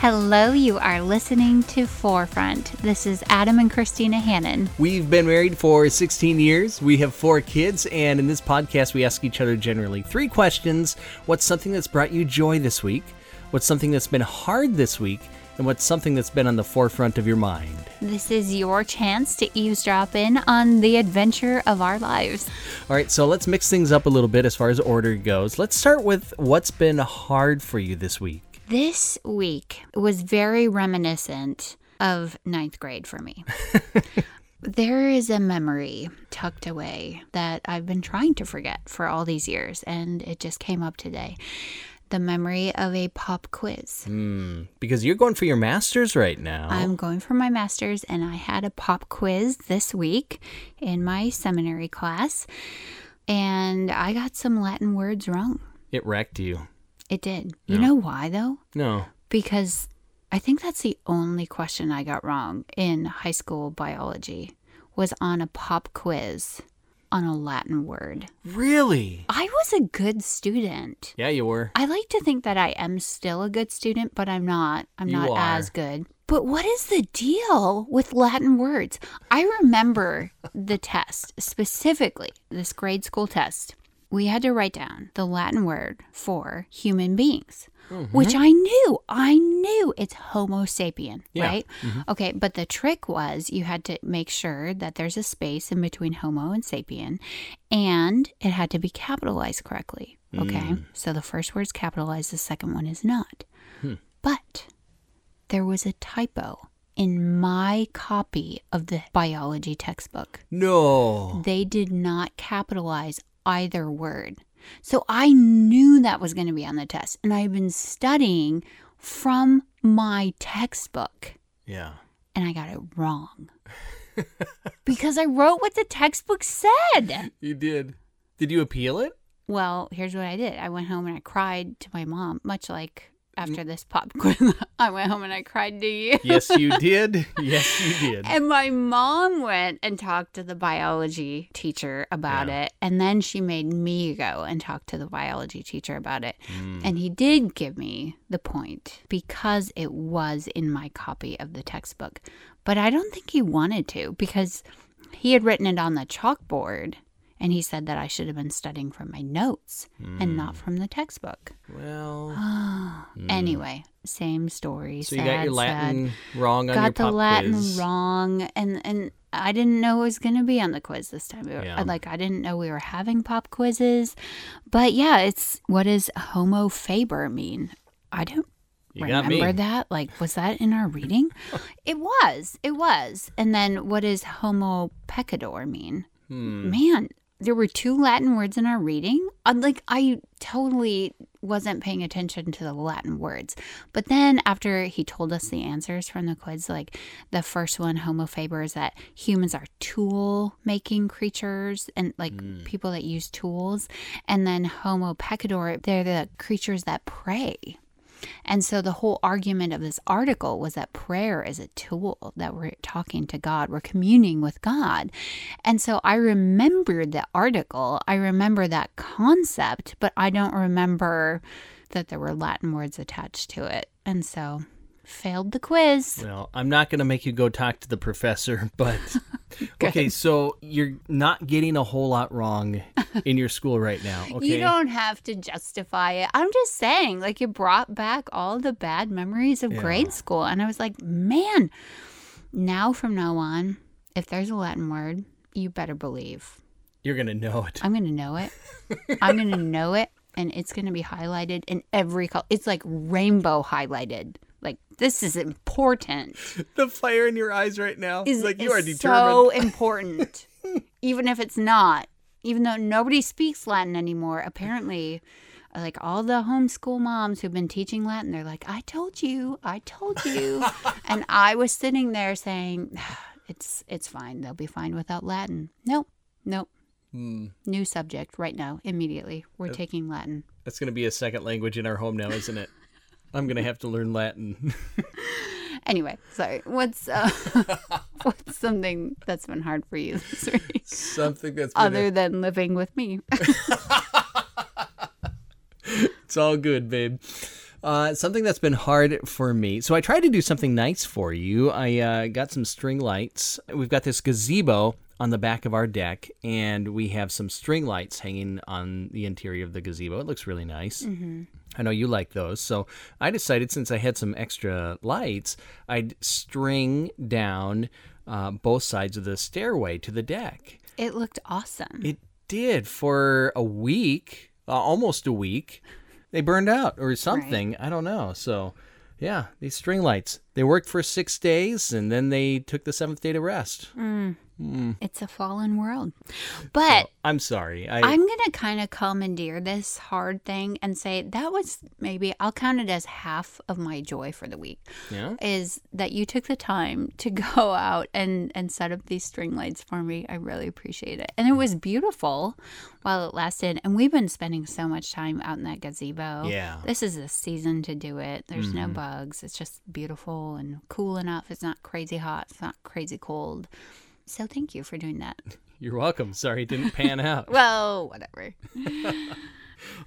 Hello, you are listening to Forefront. This is Adam and Christina Hannan. We've been married for 16 years. We have four kids, and in this podcast, we ask each other generally three questions What's something that's brought you joy this week? What's something that's been hard this week? And what's something that's been on the forefront of your mind? This is your chance to eavesdrop in on the adventure of our lives. All right, so let's mix things up a little bit as far as order goes. Let's start with what's been hard for you this week. This week was very reminiscent of ninth grade for me. there is a memory tucked away that I've been trying to forget for all these years, and it just came up today. The memory of a pop quiz. Mm, because you're going for your master's right now. I'm going for my master's, and I had a pop quiz this week in my seminary class, and I got some Latin words wrong. It wrecked you. It did. You know why, though? No. Because I think that's the only question I got wrong in high school biology was on a pop quiz on a Latin word. Really? I was a good student. Yeah, you were. I like to think that I am still a good student, but I'm not. I'm You not are. as good. But what is the deal with Latin words? I remember the test, specifically this grade school test. We had to write down the Latin word for human beings, mm-hmm. which I knew. I knew it's Homo sapien, Yeah. right? Mm-hmm. Okay, but the trick was you had to make sure that there's a space in between Homo and sapien, and it had to be capitalized correctly. Okay, mm. so the first word's capitalized, the second one is not. Hmm. But there was a typo in my copy of the biology textbook. No. They did not capitalize either word. So I knew that was going to be on the test. And I've been studying from my textbook Yeah. and I got it wrong. because I wrote what the textbook said. You did. Did you appeal it? Well, here's what I did. I went home and I cried to my mom, much like after this pop quiz. I went home and I cried to you. Yes, you did. Yes, you did. And my mom went and talked to the biology teacher about Yeah. it. And then she made me go and talk to the biology teacher about it. Mm. And he did give me the point because it was in my copy of the textbook. But I don't think he wanted to because he had written it on the chalkboard. And he said that I should have been studying from my notes and not from the textbook. Well, Anyway, same story. Mm. so you got your sad Latin wrong on got the Latin quiz. wrong, and and I didn't know it was going to be on the quiz this time. We were- Yeah. Like I didn't know we were having pop quizzes, but yeah, it's what does homo faber mean? I don't You remember that. Like, was that in our reading? it was. It was. And then what does homo pecador mean? Hmm. Man, there were two Latin words in our reading. Uh, Like I totally wasn't paying attention to the Latin words. But then after he told us the answers from the quiz, like the first one, Homo faber, is that humans are tool making creatures and like people that use tools. And then Homo pecador, they're the creatures that pray. And so the whole argument of this article was that prayer is a tool that we're talking to God, we're communing with God. And so I remembered the article, I remember that concept, but I don't remember that there were Latin words attached to it. And so failed the quiz. Well, I'm not going to make you go talk to the professor, but okay, so you're not getting a whole lot wrong in your school right now. Okay. You don't have to justify it. I'm just saying, like, it brought back all the bad memories of Yeah. grade school. And I was like, man, now from now on, if there's a Latin word, you better believe You're going to know it. I'm going to know it. I'm going to know it. And it's going to be highlighted in every color. It's like rainbow highlighted. Like, this is important. The fire in your eyes right now Is like you is are determined. so important. Even if it's not. Even though nobody speaks Latin anymore, apparently like all the homeschool moms who've been teaching Latin, they're like, I told you, I told you. and I was sitting there saying, It's it's fine. They'll be fine without Latin. Nope. Nope. Hmm. New subject right now, immediately. We're taking Latin. That's going to be a second language in our home now, isn't it? I'm going to have to learn Latin. Anyway, sorry. What's uh, what's something that's been hard for you this week, Something that's been other than living with me? It's all good, babe. Uh, something that's been hard for me. So I tried to do something nice for you. I uh, got some string lights. We've got this gazebo on the back of our deck, and we have some string lights hanging on the interior of the gazebo. It looks really nice. I know you like those. So I decided since I had some extra lights, I'd string down uh, both sides of the stairway to the deck. It looked awesome. It did for a week, uh, almost a week. They burned out or something. I don't know. So, yeah, these string lights. They worked for six days and then they took the seventh day to rest. Hmm. It's a fallen world. But I'm sorry. I, I'm going to kind of commandeer this hard thing and say that was maybe, I'll count it as half of my joy for the week. yeah. Is that you took the time to go out and, and set up these string lights for me. I really appreciate it. And it was beautiful while it lasted. And we've been spending so much time out in that gazebo. Yeah. This is the season to do it. There's no mm-hmm. bugs. It's just beautiful and cool enough. It's not crazy hot. It's not crazy cold. So thank you for doing that. You're welcome. Sorry it didn't pan out. Well, whatever.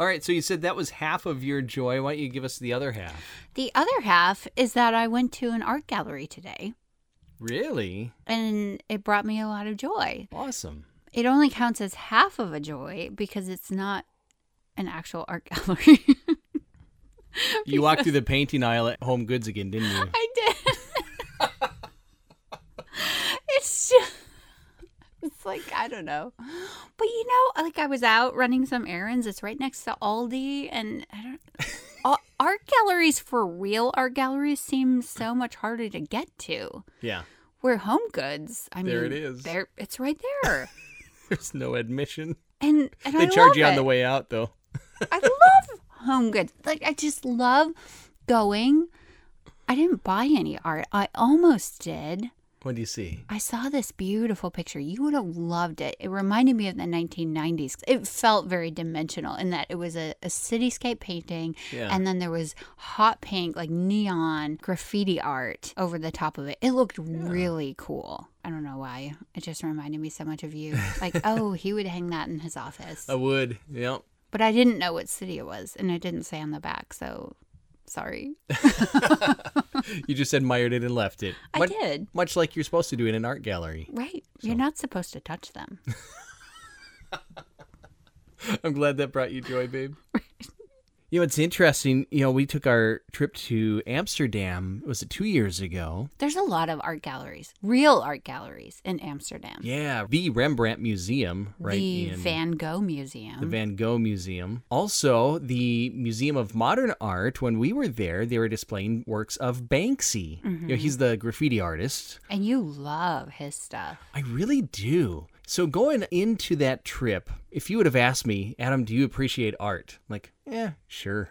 All right. So you said that was half of your joy. Why don't you give us the other half? The other half is that I went to an art gallery today Really? and it brought me a lot of joy. Awesome. It only counts as half of a joy because it's not an actual art gallery. You walked through the painting aisle at Home Goods again, didn't you? I did. it's just, it's like, I don't know. But you know, like I was out running some errands. It's right next to Aldi. And I don't, art galleries for real art galleries seem so much harder to get to. Yeah. Where Home Goods, I mean, There it is. There, it's right there. There's no admission. And, and They I charge you on it. the way out, though. I love home goods. Like I just love going. I didn't buy any art. I almost did. What do you see? I saw this beautiful picture. You would have loved it. It reminded me of the 1990s. It felt very dimensional in that it was a, a cityscape painting, Yeah. and then there was hot pink, like neon graffiti art over the top of it. It looked really cool. I don't know why. It just reminded me so much of you. Like, oh, he would hang that in his office. I would. Yep. But I didn't know what city it was, and it didn't say on the back, so sorry. You just admired it and left it. I Much- did. Much like you're supposed to do in an art gallery. Right. You're not supposed to touch them. I'm glad that brought you joy, babe. You know, it's interesting. You know, we took our trip to Amsterdam, was it two years ago? There's a lot of art galleries, real art galleries in Amsterdam. Yeah. The Rembrandt Museum, right? the Van Gogh Museum. the Van Gogh Museum. Also, the Museum of Modern Art, when we were there, they were displaying works of Banksy. You know, mm-hmm. he's the graffiti artist. and you love his stuff. I really do. So going into that trip, if you would have asked me, Adam, do you appreciate art? I'm like, yeah, sure.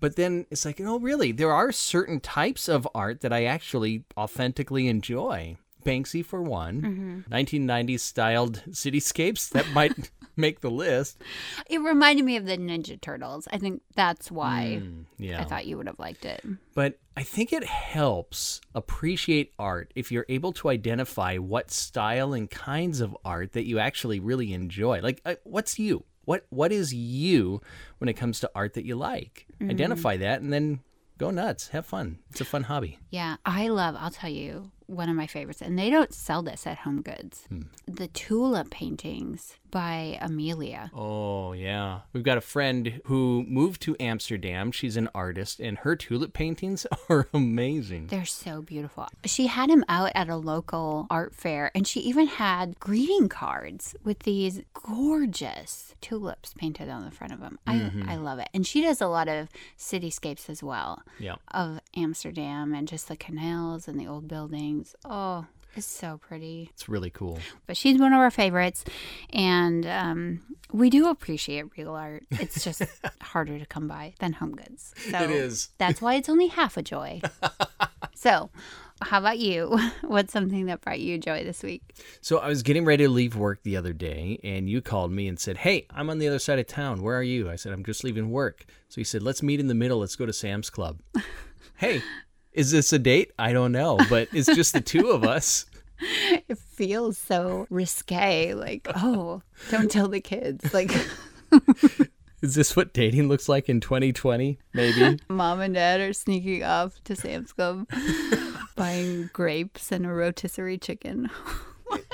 But then it's like, no, really, there are certain types of art that I actually authentically enjoy. Banksy, for one, mm-hmm. 1990s styled cityscapes that might make the list. It reminded me of the Ninja Turtles. I think that's why Mm, yeah. I thought you would have liked it. But I think it helps appreciate art if you're able to identify what style and kinds of art that you actually really enjoy. Like, uh, what's you? What What is you when it comes to art that you like? Identify that and then go nuts. Have fun. It's a fun hobby. Yeah, I love, I'll tell you, one of my favorites, and they don't sell this at Home Goods. Hmm. The tulip paintings by Amelia. Oh, yeah. We've got a friend who moved to Amsterdam. She's an artist, and her tulip paintings are amazing. They're so beautiful. She had him out at a local art fair, and she even had greeting cards with these gorgeous tulips painted on the front of them. I, mm-hmm. I love it. And she does a lot of cityscapes as well Yeah. of Amsterdam and just the canals and the old buildings. Oh, it's so pretty. It's really cool. But she's one of our favorites, and um, we do appreciate real art. It's just harder to come by than home goods. So It is. That's why it's only half a joy. so, how about you? What's something that brought you joy this week? So I was getting ready to leave work the other day, and you called me and said, "Hey, I'm on the other side of town. Where are you?" I said, "I'm just leaving work." So he said, "Let's meet in the middle. Let's go to Sam's Club." hey, is this a date? I don't know, but it's just the two of us. It feels so risque. Like, oh, don't tell the kids. Like, Is this what dating looks like in 2020? Maybe. Mom and dad are sneaking off to Sam's Club, buying grapes and a rotisserie chicken. what?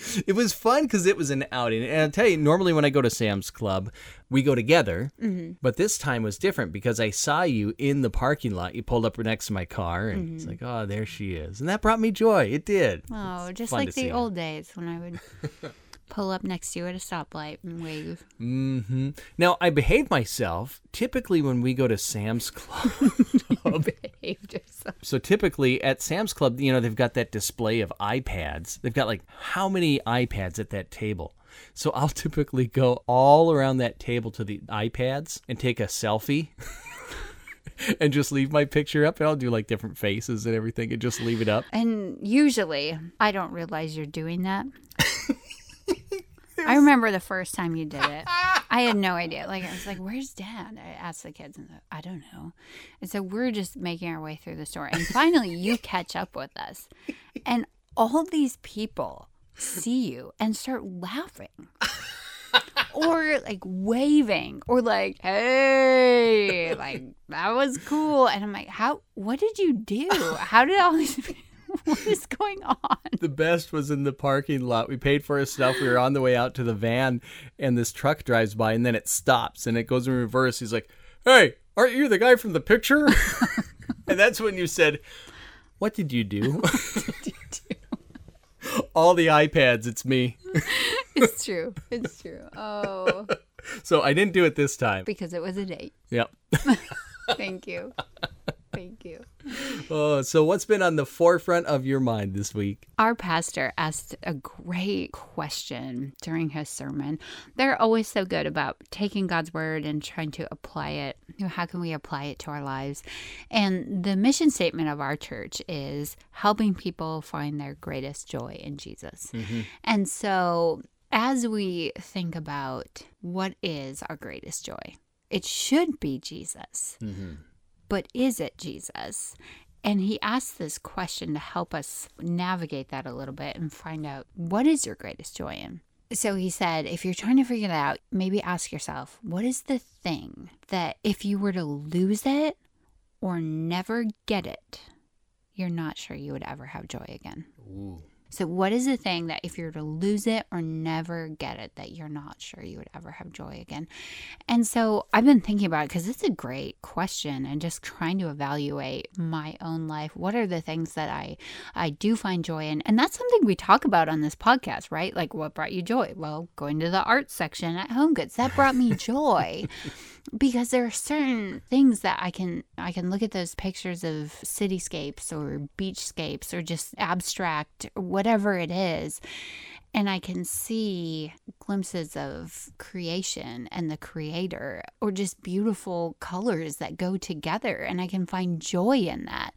it was fun because it was an outing. And I'll tell you, normally when I go to Sam's Club, we go together. Mm-hmm. But this time was different because I saw you in the parking lot. You pulled up next to my car, and it's like, oh, there she is. And that brought me joy. It did. Oh, just like the old days when I would pull up next to you at a stoplight and wave. hmm Now, I behave myself typically when we go to Sam's Club. Behaved yourself. So typically at Sam's Club, you know, they've got that display of iPads. They've got like how many iPads at that table? So I'll typically go all around that table to the iPads and take a selfie. and just leave my picture up and I'll do like different faces and everything and just leave it up. And usually, I don't realize you're doing that. I remember the first time you did it. I had no idea. Like I was like, "Where's Dad?" I asked the kids, and they're, I don't know. And so we're just making our way through the store, and finally, you catch up with us, and all these people see you and start laughing. or like waving or like hey like that was cool and i'm like how what did you do how did all these what is going on The best was in the parking lot. We paid for our stuff. We were on the way out to the van and this truck drives by and then it stops and it goes in reverse. He's like, Hey, aren't you the guy from the picture? and that's when you said, What did you do? All the iPads, it's me. it's true it's true oh So I didn't do it this time. because it was a date Yep. thank you thank you Oh, so what's been on the forefront of your mind this week? Our pastor asked a great question during his sermon. They're always so good about taking God's word and trying to apply it. You know, how can we apply it to our lives? And the mission statement of our church is helping people find their greatest joy in Jesus. Mm-hmm. And so, as we think about what is our greatest joy, it should be Jesus mm-hmm. But is it Jesus? And he asked this question to help us navigate that a little bit and find out what is your greatest joy in. So he said, if you're trying to figure it out, maybe ask yourself, what is the thing that if you were to lose it or never get it, you're not sure you would ever have joy again? Ooh. So, what is the thing that if you were to lose it or never get it, that you're not sure you would ever have joy again? And so, I've been thinking about it because it's a great question and just trying to evaluate my own life. What are the things that I, I do find joy in? And that's something we talk about on this podcast, right? Like, what brought you joy? Well, going to the art section at Home Goods, that brought me joy because there are certain things that I can I can look at those pictures of cityscapes or beachscapes or just abstract whatever it is and I can see glimpses of creation and the creator or just beautiful colors that go together and I can find joy in that.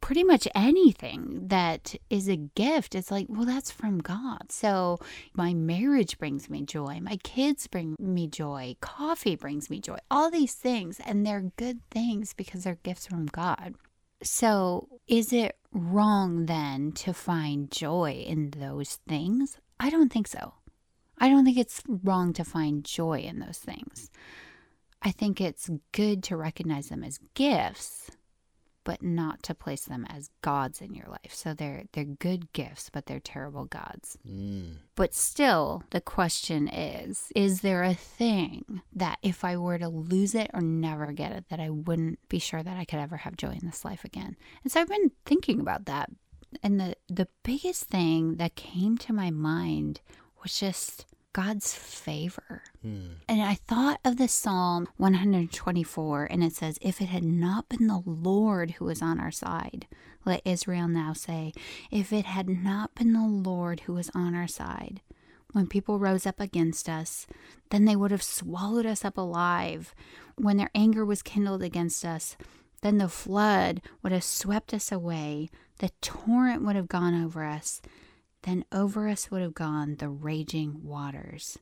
Pretty much anything that is a gift it's like, well that's from God. So my marriage brings me joy, my kids bring me joy, coffee brings me joy. All these things and they're good things because they're gifts from God. So, is it wrong then to find joy in those things? I don't think so. I don't think it's wrong to find joy in those things. I think it's good to recognize them as gifts, but not to place them as gods in your life. So they're they're good gifts, but they're terrible gods. Mm. But still, the question is is there a thing that if I were to lose it or never get it, that I wouldn't be sure that I could ever have joy in this life again? And so I've been thinking about that. And the, the biggest thing that came to my mind was just God's favor. Hmm. And I thought of the Psalm 124, and it says, If it had not been the Lord who was on our side, let Israel now say, If it had not been the Lord who was on our side, when people rose up against us, then they would have swallowed us up alive. When their anger was kindled against us, then the flood would have swept us away. The torrent would have gone over us. Then over us would have gone the raging waters.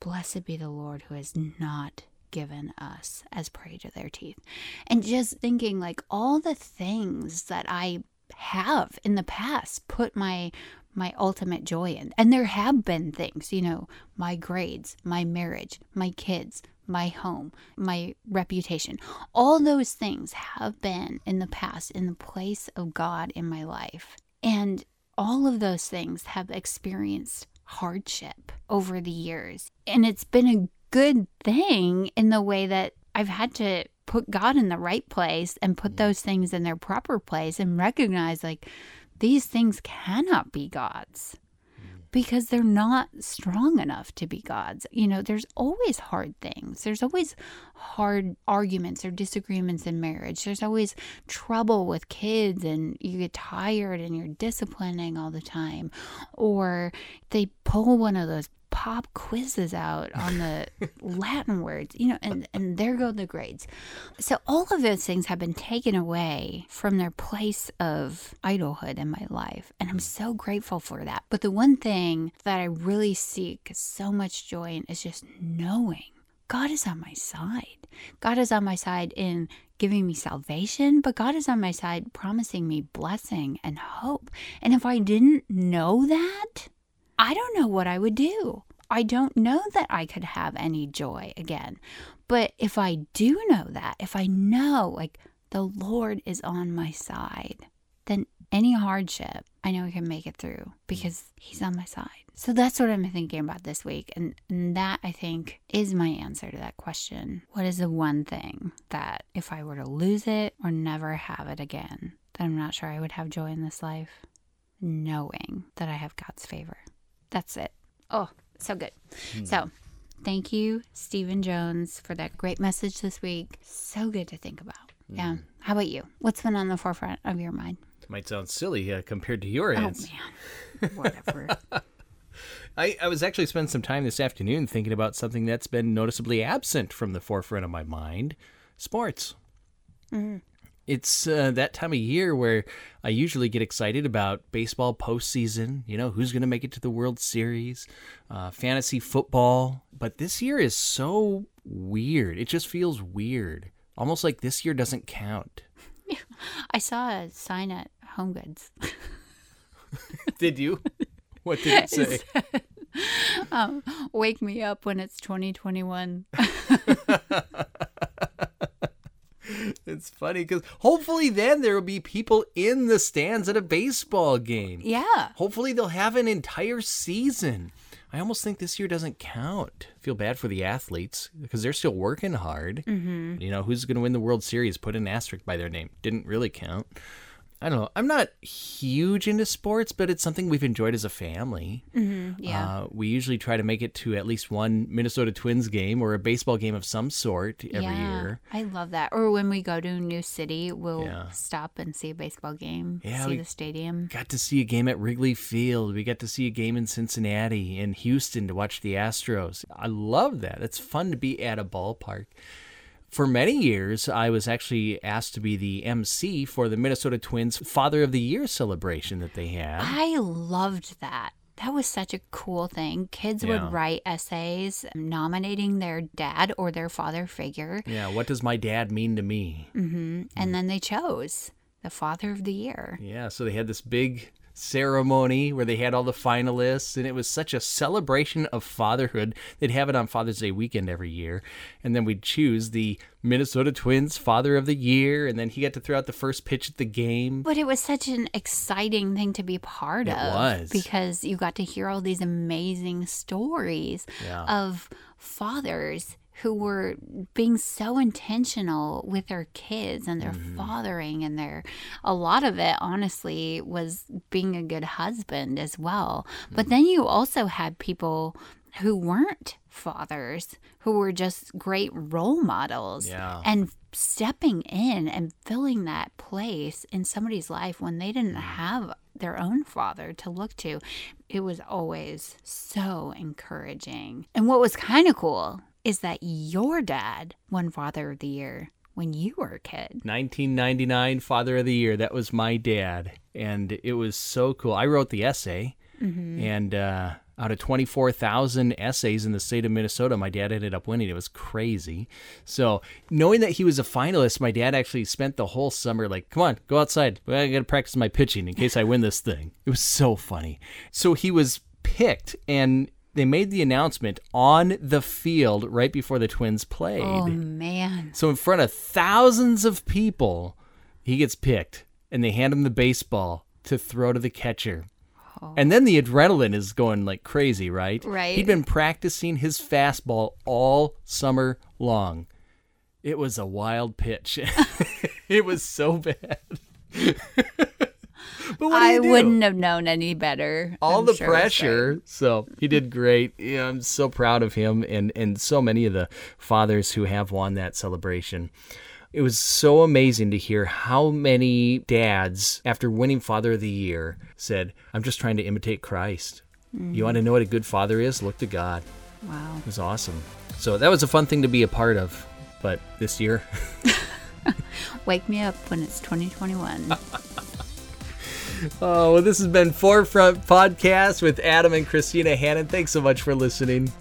Blessed be the Lord who has not given us as prey to their teeth. And just thinking like all the things that I have in the past put my my ultimate joy in. And there have been things, you know, my grades, my marriage, my kids, my home, my reputation. All those things have been in the past in the place of God in my life. And all of those things have experienced hardship over the years. And it's been a good thing in the way that I've had to put God in the right place and put mm. those things in their proper place and recognize like these things cannot be God's because they're not strong enough to be God's. You know, there's always hard things. There's always hard arguments or disagreements in marriage. There's always trouble with kids and you get tired and you're disciplining all the time. Or they pull one of those pop quizzes out on the Latin words, you know, and, and there go the grades. So all of those things have been taken away from their place of idolhood in my life. And I'm so grateful for that. But the one thing that I really seek so much joy in is just knowing God is on my side. God is on my side in giving me salvation, but God is on my side promising me blessing and hope. And if I didn't know that, I don't know what I would do. I don't know that I could have any joy again. But if I do know that, if I know like the Lord is on my side, then any hardship, I know I can make it through because He's on my side. So that's what I'm thinking about this week. And, and that I think is my answer to that question. What is the one thing that if I were to lose it or never have it again, that I'm not sure I would have joy in this life? Knowing that I have God's favor. That's it. Oh, so good. Hmm. So, thank you, Stephen Jones, for that great message this week. So good to think about. Hmm. Yeah. How about you? What's been on the forefront of your mind? Might sound silly uh, compared to your answer. Oh, man. Whatever. I, I was actually spending some time this afternoon thinking about something that's been noticeably absent from the forefront of my mind sports. Mm-hmm. It's uh, that time of year where I usually get excited about baseball postseason, you know, who's going to make it to the World Series, uh, fantasy football. But this year is so weird. It just feels weird. Almost like this year doesn't count. I saw a sign at Home Goods. Did you? What did it say? um, wake me up when it's 2021. It's funny because hopefully then there will be people in the stands at a baseball game. yeah. Hopefully they'll have an entire season. I almost think this year doesn't count. Feel bad for the athletes because they're still working hard. Mm-hmm. You know, who's going to win the World Series? Put an asterisk by their name. Didn't really count. I don't know. I'm not huge into sports, but it's something we've enjoyed as a family. Yeah. Uh, we usually try to make it to at least one Minnesota Twins game or a baseball game of some sort every yeah. year. I love that. Or when we go to a new city, we'll Yeah. stop and see a baseball game, Yeah, see the stadium. Got to see a game at Wrigley Field. We got to see a game in Cincinnati and Houston to watch the Astros. I love that. It's fun to be at a ballpark. For many years, I was actually asked to be the MC for the Minnesota Twins Father of the Year celebration that they had. I loved that. That was such a cool thing. Kids Yeah. would write essays nominating their dad or their father figure, Yeah, what does my dad mean to me? Mm-hmm. and then they chose the father of the year. Yeah, so they had this big ceremony where they had all the finalists, and it was such a celebration of fatherhood. They'd have it on Father's Day weekend every year, and then we'd choose the Minnesota Twins Father of the Year, and then he got to throw out the first pitch at the game. But it was such an exciting thing to be part It of was. because you got to hear all these amazing stories Yeah. of fathers who were being so intentional with their kids and their Mm-hmm. fathering and their a lot of it honestly was being a good husband as well. Mm-hmm. But then you also had people who weren't fathers who were just great role models Yeah. and stepping in and filling that place in somebody's life when they didn't have their own father to look to it was always so encouraging and what was kind of cool is that your dad won father of the year when you were a kid 1999 Father of the Year. That was my dad, and it was so cool. I wrote the essay, and uh, out of 24,000 essays in the state of Minnesota, my dad ended up winning. It was crazy. So, knowing that he was a finalist, my dad actually spent the whole summer like, come on, go outside. I got to practice my pitching in case I win this thing. It was so funny. So, he was picked and they made the announcement on the field right before the Twins played. Oh man. So in front of thousands of people, he gets picked and they hand him the baseball to throw to the catcher. Oh. And then the adrenaline is going like crazy, right? Right. He'd been practicing his fastball all summer long. It was a wild pitch. it was so bad. but what I do? wouldn't have known any better. all I'm the sure pressure. So he did great. Yeah, I'm so proud of him and and so many of the fathers who have won that celebration. It was so amazing to hear how many dads, after winning Father of the Year, said, "I'm just trying to imitate Christ." You mm-hmm. want to know what a good father is? Look to God. Wow. It was awesome. So that was a fun thing to be a part of. But this year, Wake me up when it's 2021. oh, well, this has been Forefront Podcast with Adam and Christina Hannan. Thanks so much for listening.